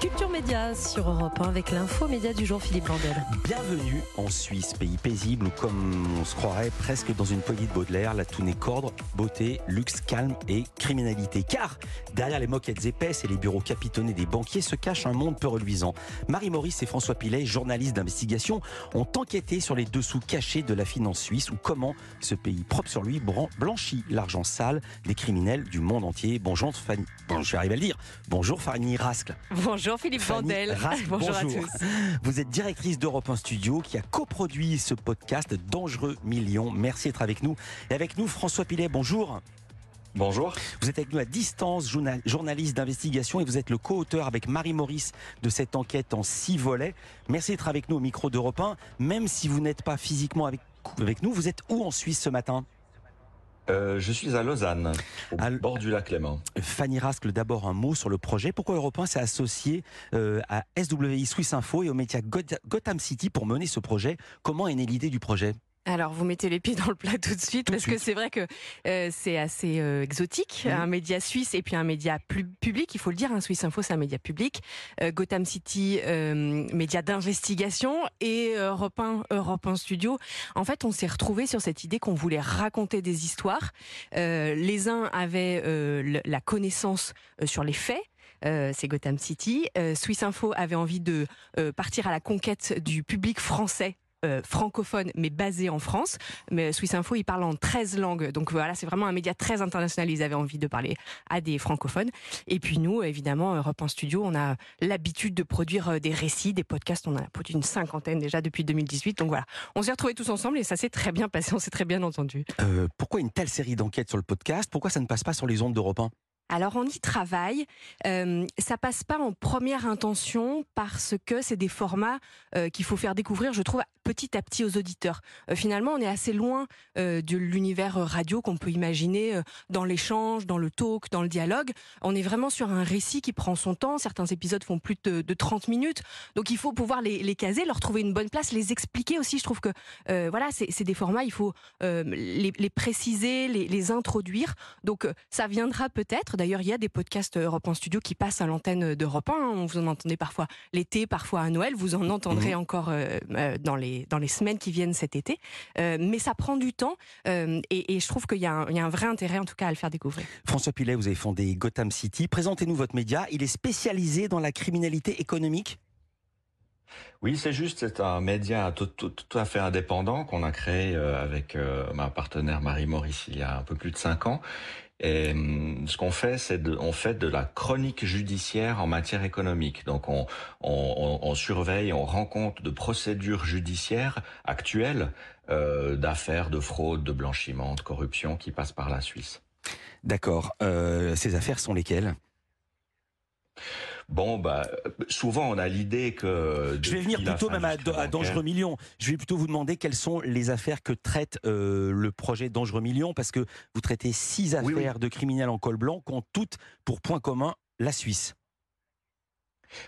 Culture Média sur Europe 1 avec l'info média du jour Philippe Bandel. Bienvenue en Suisse, pays paisible où comme on se croirait presque dans une poignée de Baudelaire, la tout n'est cordre, beauté, luxe, calme et criminalité. Car derrière les moquettes épaisses et les bureaux capitonnés des banquiers se cache un monde peu reluisant. Marie-Maurice et François Pilet, journalistes d'investigation, ont enquêté sur les dessous cachés de la finance suisse ou comment ce pays propre sur lui blanchit l'argent sale des criminels du monde entier. Bonjour Fanny, bon, je vais arriver à le dire. Bonjour Fanny Rascle. Bonjour Philippe Vandel. bonjour, à tous. Vous êtes directrice d'Europe 1 Studio qui a coproduit ce podcast Dangereux Millions. Merci d'être avec nous. Et avec nous, François Pilet, bonjour. Bonjour. Vous êtes avec nous à distance, journaliste d'investigation, et vous êtes le co-auteur avec Marie Maurice de cette enquête en six volets. Merci d'être avec nous au micro d'Europe 1. Même si vous n'êtes pas physiquement avec, avec nous, vous êtes où en Suisse ce matin? Euh, je suis à Lausanne, au bord du lac Léman. Fanny Rascle, d'abord un mot sur le projet. Pourquoi Europe 1 s'est associé euh, à SWI Swiss Info et au média Gotham City pour mener ce projet? Comment est née l'idée du projet? Alors, vous mettez les pieds dans le plat tout de suite, parce que c'est vrai que euh, c'est assez euh, exotique, un média suisse et puis un média plus public, il faut le dire, un hein, Swiss Info, c'est un média public, euh, Gotham City, média d'investigation, et Europe 1, Europe 1 Studio. En fait, on s'est retrouvé sur cette idée qu'on voulait raconter des histoires. les uns avaient la connaissance sur les faits, c'est Gotham City. Swiss Info avait envie de partir à la conquête du public français euh, francophone mais basé en France. Mais Swiss Info, il parle en 13 langues. Donc voilà, c'est vraiment un média très international. Ils avaient envie de parler à des francophones. Et puis nous, évidemment, Europe en studio, on a l'habitude de produire euh, des récits, des podcasts. On a produit une cinquantaine déjà depuis 2018. Donc voilà, on s'est retrouvés tous ensemble et ça s'est très bien passé. On s'est très bien entendu. Euh, pourquoi une telle série d'enquêtes sur le podcast? Pourquoi ça ne passe pas sur les ondes d'Europe 1 alors on y travaille. Euh, ça passe pas en première intention parce que c'est des formats euh, qu'il faut faire découvrir, je trouve, petit à petit aux auditeurs. Euh, finalement, on est assez loin euh, de l'univers radio qu'on peut imaginer dans l'échange, dans le talk, dans le dialogue. On est vraiment sur un récit qui prend son temps. Certains épisodes font plus de, de 30 minutes, donc il faut pouvoir les, les, caser, leur trouver une bonne place, les expliquer aussi. Je trouve que voilà, c'est des formats, il faut les, les, préciser, les, les introduire. Donc ça viendra peut-être D'ailleurs, il y a des podcasts Europe en studio qui passent à l'antenne d'Europe 1. On vous en entendez parfois l'été, parfois à Noël. Vous en entendrez mhm. encore euh, euh, dans les dans les semaines qui viennent cet été. Euh, mais ça prend du temps et, je trouve qu'il y, a un vrai intérêt en tout cas à le faire découvrir. François Pilet, vous avez fondé Gotham City. Présentez-nous votre média. Il est spécialisé dans la criminalité économique. Oui, c'est juste, c'est un média tout, à fait indépendant qu'on a créé avec ma partenaire Marie Maurice il y a un peu plus de cinq ans et hum, ce qu'on fait, c'est de, on fait de la chronique judiciaire en matière économique. Donc on, on, on surveille, on rend compte de procédures judiciaires actuelles euh, d'affaires de fraude, de blanchiment, de corruption qui passent par la Suisse. D'accord. Euh, ces affaires sont lesquelles? Bon, bah, souvent on a l'idée que. Je vais venir plutôt même à, Dangereux Millions. Je vais plutôt vous demander quelles sont les affaires que traite euh, le projet Dangereux Millions, parce que vous traitez six affaires de criminels en col blanc qui ont toutes pour point commun la Suisse.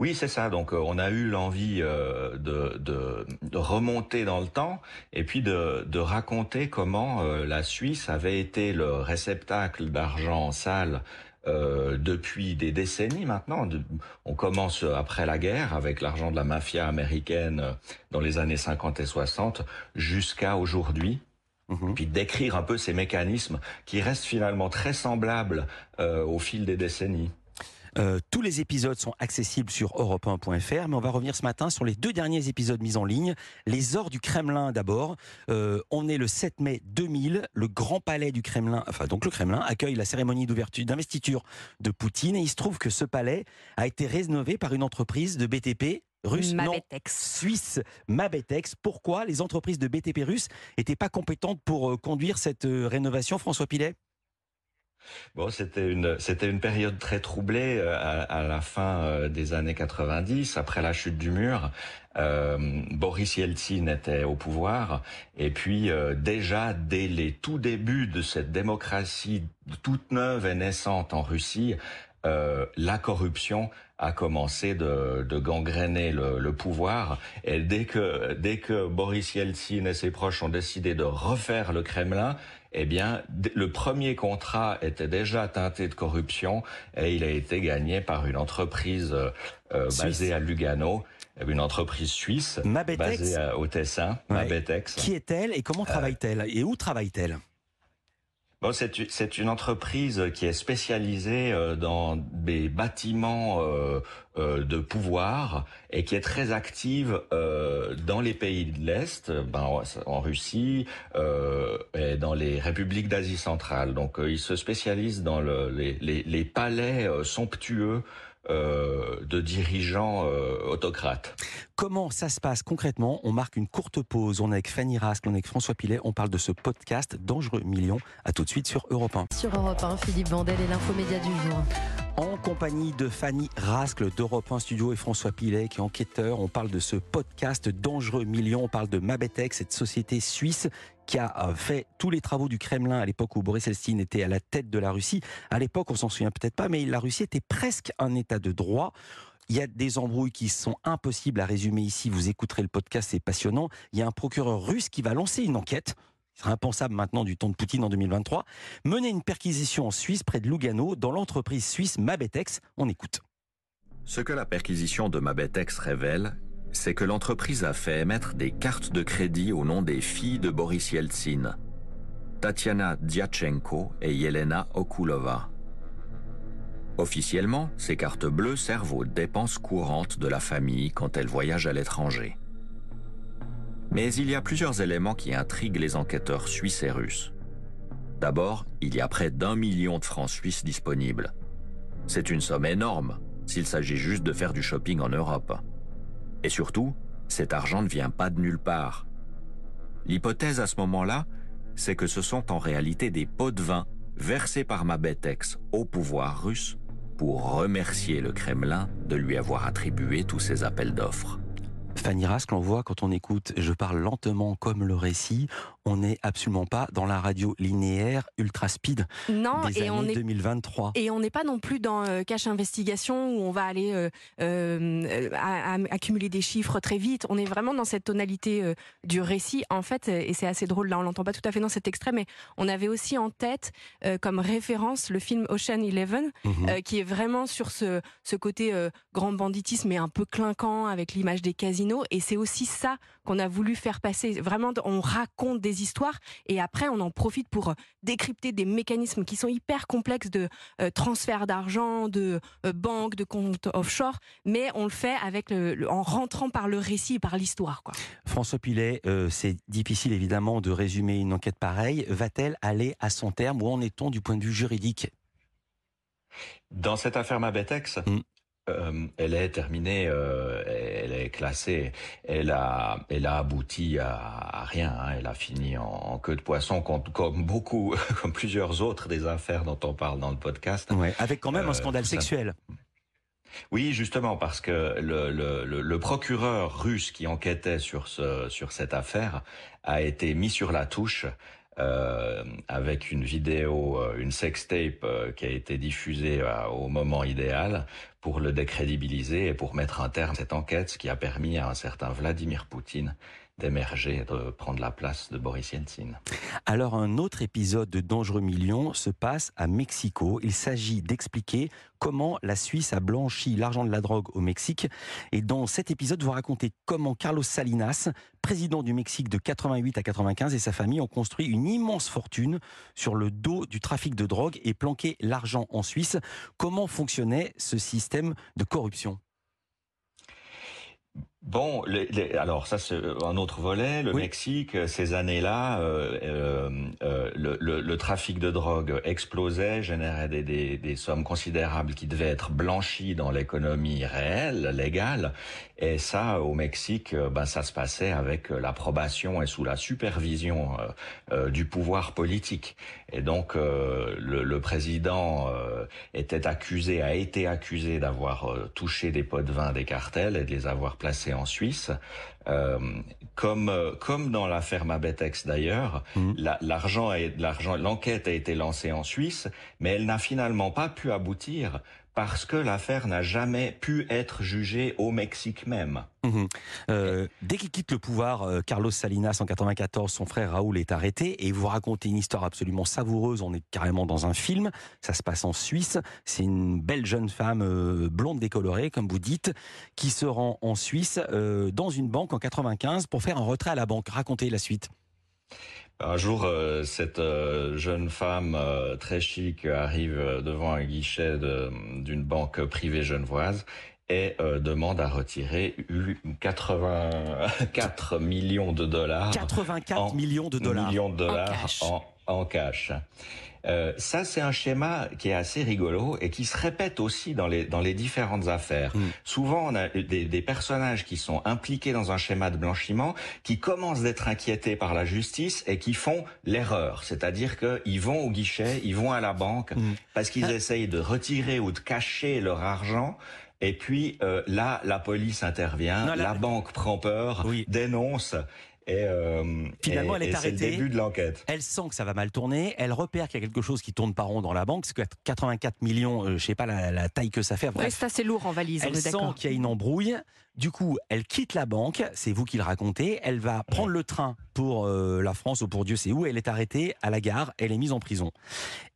Oui, c'est ça. Donc, euh, on a eu l'envie euh, de, de, de, remonter dans le temps et puis de, de raconter comment la Suisse avait été le réceptacle d'argent sale euh, depuis des décennies maintenant. on commence après la guerre avec l'argent de la mafia américaine euh, dans les années 50 et 60 jusqu'à aujourd'hui. Mhm. Puis décrire un peu ces mécanismes qui restent finalement très semblables euh, au fil des décennies. Euh, tous les épisodes sont accessibles sur europe1.fr, mais on va revenir ce matin sur les deux derniers épisodes mis en ligne. Les ors du Kremlin d'abord. Euh, on est le 7 mai 2000. Le Grand Palais du Kremlin, enfin donc le Kremlin, accueille la cérémonie d'ouverture d'investiture de Poutine. Et il se trouve que ce palais a été rénové par une entreprise de BTP russe, Mabetex. suisse, Mabetex. Pourquoi les entreprises de BTP russes n'étaient pas compétentes pour euh, conduire cette rénovation, François Pilet? Bon, c'était une c'était une période très troublée euh, à, la fin euh, des années 90, après la chute du mur. Euh, Boris Yeltsin était au pouvoir, et puis déjà dès les tout débuts de cette démocratie toute neuve et naissante en Russie, la corruption a commencé de, de gangréner le, le, pouvoir. Et dès que, dès que Boris Yeltsin et ses proches ont décidé de refaire le Kremlin, eh bien, le premier contrat était déjà teinté de corruption et il a été gagné par une entreprise euh, basée à Lugano une entreprise suisse basée au Tessin, Mabetex. Qui est-elle et comment euh, travaille-t-elle et où travaille-t-elle? Bon, c'est une entreprise qui est spécialisée euh, dans des bâtiments euh, euh, de pouvoir et qui est très active dans les pays de l'Est, ben, en Russie et dans les républiques d'Asie centrale. Donc, ils se spécialisent dans le, les, les, les, palais somptueux euh, de dirigeants euh, autocrates. Comment ça se passe concrètement? On marque une courte pause. On est avec Fanny Rask, on est avec François Pilet. On parle de ce podcast Dangereux Millions. À tout de suite sur Europe 1. Sur Europe 1, Philippe Bandel et l'infomédia du jour. En compagnie de Fanny Rascle d'Europe 1 Studio et François Pilet qui est enquêteur, on parle de ce podcast Dangereux Millions, on parle de Mabetex, cette société suisse qui a euh, fait tous les travaux du Kremlin à l'époque où Boris Elstine était à la tête de la Russie. À l'époque, on s'en souvient peut-être pas, mais la Russie était presque un État de droit. Il y a des embrouilles qui sont impossibles à résumer ici. Vous écouterez le podcast, c'est passionnant. Il y a un procureur russe qui va lancer une enquête. C'est impensable maintenant du temps de Poutine en 2023. Mener une perquisition en Suisse près de Lugano dans l'entreprise suisse Mabetex. On écoute. Ce que la perquisition de Mabetex révèle, c'est que l'entreprise a fait émettre des cartes de crédit au nom des filles de Boris Yeltsin, Tatiana Diachenko et Yelena Okulova. Officiellement, ces cartes bleues servent aux dépenses courantes de la famille quand elle voyage à l'étranger. Mais il y a plusieurs éléments qui intriguent les enquêteurs suisses et russes. D'abord, il y a près d'un million de francs suisses disponibles. C'est une somme énorme s'il s'agit juste de faire du shopping en Europe. Et surtout, cet argent ne vient pas de nulle part. L'hypothèse à ce moment-là, c'est que ce sont en réalité des pots de vin versés par Mabetex au pouvoir russe pour remercier le Kremlin de lui avoir attribué tous ces appels d'offres. Fanny Rask, on voit quand on écoute Je parle lentement comme le récit, on n'est absolument pas dans la radio linéaire ultra speed non, des et années on est, 2023. Et on n'est pas non plus dans euh, cache investigation où on va aller euh, euh, accumuler des chiffres très vite. On est vraiment dans cette tonalité du récit. En fait, et c'est assez drôle, là on l'entend pas tout à fait dans cet extrait, mais on avait aussi en tête comme référence le film Ocean Eleven, mhm. qui est vraiment sur ce, ce côté grand banditisme mais un peu clinquant avec l'image des casinos. Et c'est aussi ça qu'on a voulu faire passer. Vraiment, on raconte des histoires et après, on en profite pour euh, décrypter des mécanismes qui sont hyper complexes de euh, transfert d'argent, de euh, banque, de compte offshore, mais on le fait avec le, en rentrant par le récit, par l'histoire. Quoi. François Pilet, c'est difficile évidemment de résumer une enquête pareille. Va-t-elle aller à son terme? Où en est-on du point de vue juridique? Dans cette affaire Mabetex, mm. Euh, elle est terminée, euh, elle est classée, elle a, elle a abouti à, rien, hein. elle a fini en, queue de poisson, comme, beaucoup, comme plusieurs autres des affaires dont on parle dans le podcast. Ouais, avec quand même un euh, scandale sexuel. Oui, justement, parce que le, le, le, procureur russe qui enquêtait sur, ce, sur cette affaire a été mis sur la touche euh, avec une vidéo, euh, une sextape euh, qui a été diffusée au moment idéal pour le décrédibiliser et pour mettre un terme à cette enquête, ce qui a permis à un certain Vladimir Poutine d'émerger, de prendre la place de Boris Yeltsin. Alors un autre épisode de Dangereux Millions se passe à Mexico. Il s'agit d'expliquer comment la Suisse a blanchi l'argent de la drogue au Mexique. Et dans cet épisode, vous racontez comment Carlos Salinas, président du Mexique de 88 à 95, et sa famille ont construit une immense fortune sur le dos du trafic de drogue et planqué l'argent en Suisse. Comment fonctionnait ce système de corruption? Bon, alors ça c'est un autre volet. Le Mexique, ces années-là, euh, euh, euh, le, trafic de drogue explosait, générait des, sommes considérables qui devaient être blanchies dans l'économie réelle, légale. Et ça, au Mexique, ben ça se passait avec l'approbation et sous la supervision du pouvoir politique. Et donc le, le, président était accusé, a été accusé d'avoir touché des pots de vin des cartels et de les avoir placés en Suisse. Euh, comme euh, comme dans l'affaire Mabetex d'ailleurs, mmh. l'argent l'argent l'enquête a été lancée en Suisse, mais elle n'a finalement pas pu aboutir parce que l'affaire n'a jamais pu être jugée au Mexique même. Mhm. Euh, dès qu'il quitte le pouvoir, euh, Carlos Salinas en 94, son frère Raoul est arrêté et vous racontez une histoire absolument savoureuse. On est carrément dans un film. Ça se passe en Suisse. C'est une belle jeune femme euh, blonde décolorée, comme vous dites, qui se rend en Suisse dans une banque en 95 pour faire un retrait à la banque. Racontez la suite. Un jour, cette jeune femme très chic arrive devant un guichet d'une banque privée genevoise et euh, demande à retirer 84 millions de dollars. 84 millions de dollars. Millions de dollars en cash. Euh, ça, c'est un schéma qui est assez rigolo et qui se répète aussi dans les dans les différentes affaires. Hmm. Souvent, on a des, des, personnages qui sont impliqués dans un schéma de blanchiment, qui commencent d'être inquiétés par la justice et qui font l'erreur, c'est-à-dire qu'ils vont au guichet, ils vont à la banque hmm. parce qu'ils ah. essayent de retirer ou de cacher leur argent et puis euh, là, la police intervient, la... banque prend peur, dénonce. Et, euh, Finalement, elle est arrêtée. C'est le début de l'enquête. Elle sent que ça va mal tourner. Elle repère qu'il y a quelque chose qui tourne pas rond dans la banque. C'est 84 millions, euh, je sais pas la, taille que ça fait. Bref, c'est assez lourd en valise. Elle sent qu'il y a une embrouille. Du coup, elle quitte la banque, c'est vous qui le racontez, elle va prendre le train pour euh, la France ou pour Dieu sait où, elle est arrêtée à la gare, elle est mise en prison.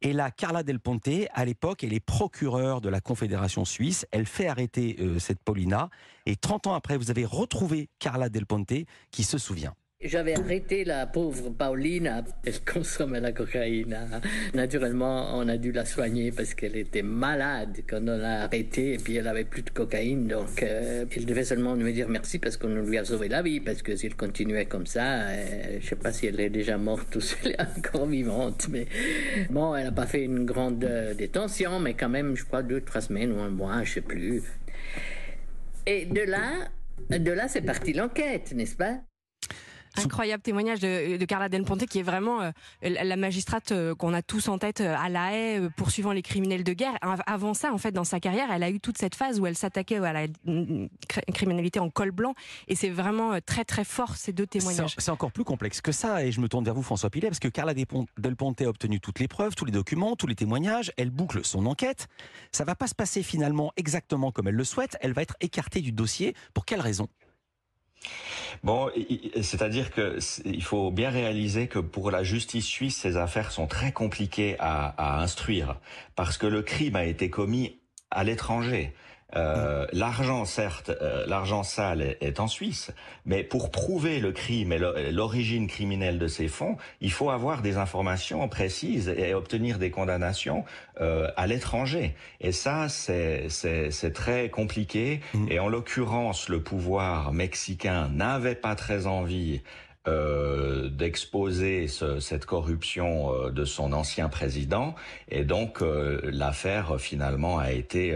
Et là, Carla Del Ponte, à l'époque, elle est procureure de la Confédération suisse, elle fait arrêter euh, cette Paulina, et 30 ans après, vous avez retrouvé Carla Del Ponte qui se souvient. J'avais arrêté la pauvre Pauline. Elle consommait la cocaïne. Naturellement, on a dû la soigner parce qu'elle était malade quand on l'a arrêtée et puis elle avait plus de cocaïne. Donc, euh, il devait seulement nous dire merci parce qu'on lui a sauvé la vie. Parce que s'il continuait comme ça, euh, je sais pas si elle est déjà morte ou si elle est encore vivante. Mais bon, elle n'a pas fait une grande euh, détention, mais quand même, je crois, deux, trois semaines ou un mois, je sais plus. Et de là, de là, c'est parti l'enquête, n'est-ce pas? Incroyable témoignage de, Carla Del Ponte, qui est vraiment euh, la magistrate euh, qu'on a tous en tête euh, à La Haye, poursuivant les criminels de guerre. Avant ça, en fait, dans sa carrière, elle a eu toute cette phase où elle s'attaquait à la criminalité en col blanc. Et c'est vraiment très, très fort, ces deux témoignages. C'est encore plus complexe que ça. Et je me tourne vers vous, François Pilet, parce que Carla Del Ponte a obtenu toutes les preuves, tous les documents, tous les témoignages. Elle boucle son enquête. Ça va pas se passer finalement exactement comme elle le souhaite. Elle va être écartée du dossier. Pour quelle raison? Bon, c'est-à-dire que il faut bien réaliser que pour la justice suisse, ces affaires sont très compliquées à, à instruire parce que le crime a été commis à l'étranger. Euh, l'argent, certes, euh, l'argent sale est, en Suisse, mais pour prouver le crime et l'origine criminelle de ces fonds, il faut avoir des informations précises et obtenir des condamnations euh, à l'étranger. Et ça, c'est très compliqué. Mm. Et en l'occurrence, le pouvoir mexicain n'avait pas très envie euh, d'exposer cette corruption de son ancien président et donc l'affaire finalement a été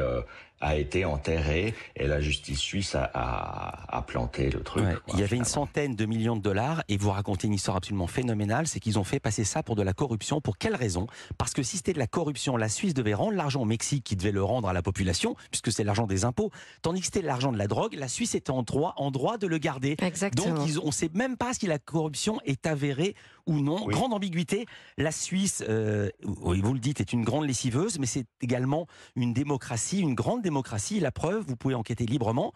a été enterré et la justice suisse a, a, a planté le truc. il y avait une centaine de millions de dollars et vous racontez une histoire absolument phénoménale, c'est qu'ils ont fait passer ça pour de la corruption. Pour quelle raison? Parce que si c'était de la corruption, la Suisse devait rendre l'argent au Mexique qui devait le rendre à la population, puisque c'est l'argent des impôts, tandis que c'était l'argent de la drogue, la Suisse était en droit, en droit de le garder. Exactement. Donc ils, on ne sait même pas si la corruption est avérée ou non. Grande ambiguïté. La Suisse, euh, vous le dites, est une grande lessiveuse, mais c'est également une démocratie, une grande démocratie. La preuve, vous pouvez enquêter librement.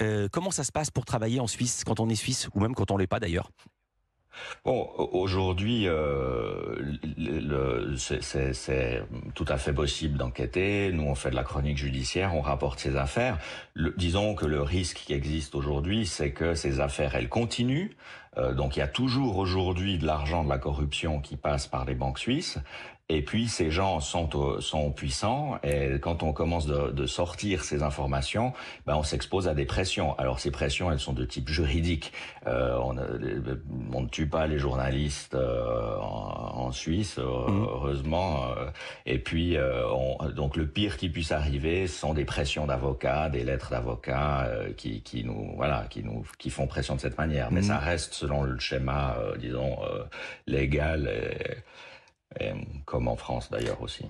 Euh, comment ça se passe pour travailler en Suisse quand on est suisse, ou même quand on l'est pas d'ailleurs? Bon, aujourd'hui, euh, c'est tout à fait possible d'enquêter. Nous, on fait de la chronique judiciaire, on rapporte ces affaires. disons que le risque qui existe aujourd'hui, c'est que ces affaires, elles continuent. Euh, donc, il y a toujours aujourd'hui de l'argent de la corruption qui passe par les banques suisses. Et puis ces gens sont, sont puissants et quand on commence de, de sortir ces informations, ben on s'expose à des pressions. Alors ces pressions, elles sont de type juridique. Euh, on, on, ne tue pas les journalistes euh, en, en, Suisse, euh, mmh. heureusement. Euh, et puis on, donc le pire qui puisse arriver, sont des pressions d'avocats, des lettres d'avocats qui, qui nous voilà, qui nous qui font pression de cette manière. Mais mmh. ça reste selon le schéma, disons légal. Et, comme en France d'ailleurs aussi.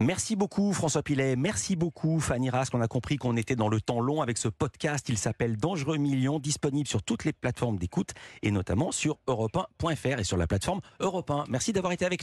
Merci beaucoup François Pilet, merci beaucoup Fanny Rasque. On a compris qu'on était dans le temps long avec ce podcast. Il s'appelle Dangereux Millions, disponible sur toutes les plateformes d'écoute et notamment sur europe1.fr et sur la plateforme Europe 1. Merci d'avoir été avec nous.